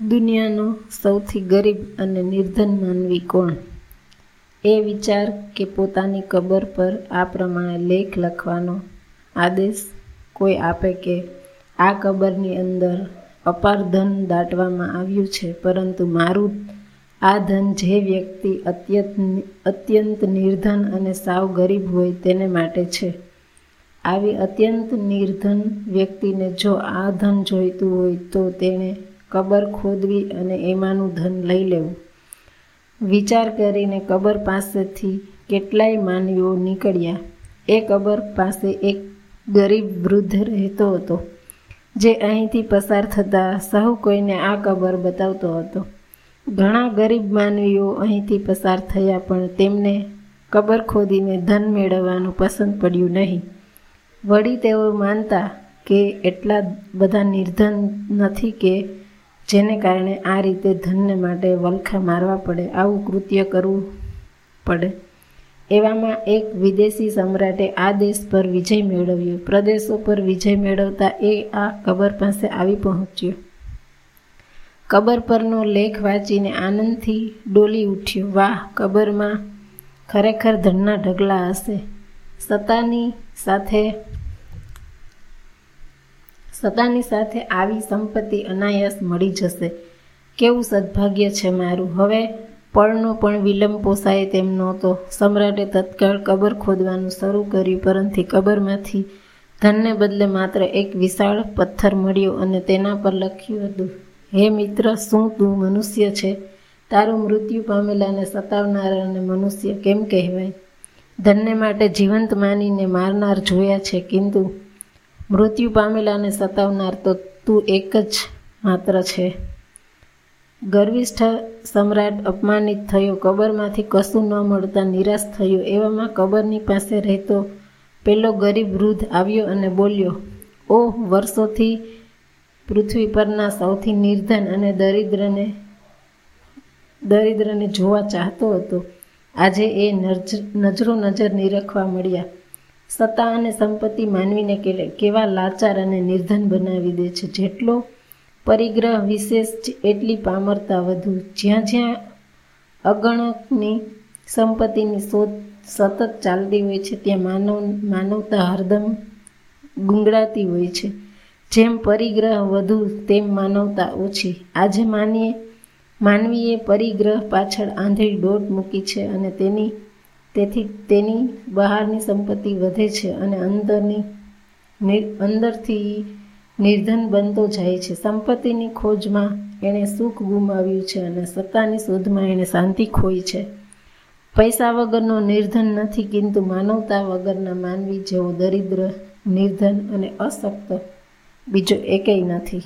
દુનિયાનો સૌથી ગરીબ અને નિર્ધન માનવી કોણ? એ વિચાર કે પોતાની કબર પર આ પ્રમાણે લેખ લખવાનો આદેશ કોઈ આપે કે આ કબરની અંદર અપાર ધન દાટવામાં આવ્યું છે, પરંતુ મારું આ ધન જે વ્યક્તિ અત્યંત અત્યંત નિર્ધન અને સાવ ગરીબ હોય તેને માટે છે. આવી અત્યંત નિર્ધન વ્યક્તિને જો આ ધન જોઈતું હોય તો તેણે કબર ખોદવી અને એમાંનું ધન લઈ લેવું. વિચાર કરીને કબર પાસેથી કેટલાય માનવીઓ નીકળ્યા. એ કબર પાસે એક ગરીબ વૃદ્ધ રહેતો હતો, જે અહીંથી પસાર થતાં સહુ કોઈને આ કબર બતાવતો હતો. ઘણા ગરીબ માનવીઓ અહીંથી પસાર થયા, પણ તેમને કબર ખોદીને ધન મેળવવાનું પસંદ પડ્યું નહીં. વળી તેઓ માનતા કે એટલા બધા નિર્ધન નથી કે જેને કારણે આ રીતે ધનને માટે વલખા મારવા પડે, આવું કૃત્ય કરવું પડે. એવામાં એક વિદેશી સમ્રાટે આ દેશ પર વિજય મેળવ્યો. પ્રદેશો પર વિજય મેળવતા એ આ કબર પાસે આવી પહોંચ્યો. કબર પરનો લેખ વાંચીને આનંદથી ડોલી ઉઠ્યો. વાહ, કબરમાં ખરેખર ધનના ઢગલા હશે. સત્તાની સાથે સદાની સાથે આવી સંપત્તિ અનાયાસ મળી જશે. કેવું સદભાગ્ય છે મારું? હવે પળનો પણ વિલંબ પોસાય તેમ નહોતો. સમ્રાટે તત્કાળ કબર ખોદવાનું શરૂ કર્યું, પરંતુ કબરમાંથી ધનને બદલે માત્ર એક વિશાળ પથ્થર મળ્યો અને તેના પર લખ્યું હતું, હે મિત્ર, શું તું મનુષ્ય છે? તારું મૃત્યુ પામેલાને સતાવનારાને મનુષ્ય કેમ કહેવાય? ધનને માટે જીવંત માનીને મારનાર જોયા છે, કિંતુ મૃત્યુ પામેલાને સતાવનાર તો તું એક જ માત્ર છે. ગર્વિષ્ઠ સમ્રાટ અપમાનિત થયો, કબરમાંથી કશું ન મળતા નિરાશ થયો. એવામાં કબરની પાસે રહેતો પેલો ગરીબ વૃદ્ધ આવ્યો અને બોલ્યો, ઓહ, વર્ષોથી પૃથ્વી પરના સૌથી નિર્ધન અને દરિદ્રને દરિદ્રને જોવા ચાહતો હતો. આજે એ નજરો, નજર નિરખવા મળ્યા. સત્તા અને સંપત્તિ માનવીને કેવા લાચાર અને નિર્ધન બનાવી દે છે. જેટલો પરિગ્રહ વિશેષ એટલી પામરતા વધુ. જ્યાં જ્યાં અગણકની સંપત્તિની શોધ સતત ચાલતી હોય છે, ત્યાં માનવ, માનવતા હરદમ ગુંગળાતી હોય છે. જેમ પરિગ્રહ વધુ, તેમ માનવતા ઓછી. આજે માનીએ, માનવીએ પરિગ્રહ પાછળ આંધળી દોટ મૂકી છે અને તેની તેથી તેની બહારની સંપત્તિ વધે છે અને અંદરની અંદરથી નિર્ધન બનતો જાય છે. સંપત્તિની ખોજમાં એણે સુખ ગુમાવ્યું છે અને સત્તાની શોધમાં એણે શાંતિ ખોઈ છે. પૈસા વગરનો નિર્ધન નથી, કિંતુ માનવતા વગરના માનવી જેવો દરિદ્ર, નિર્ધન અને અશક્ત બીજો એકેય નથી.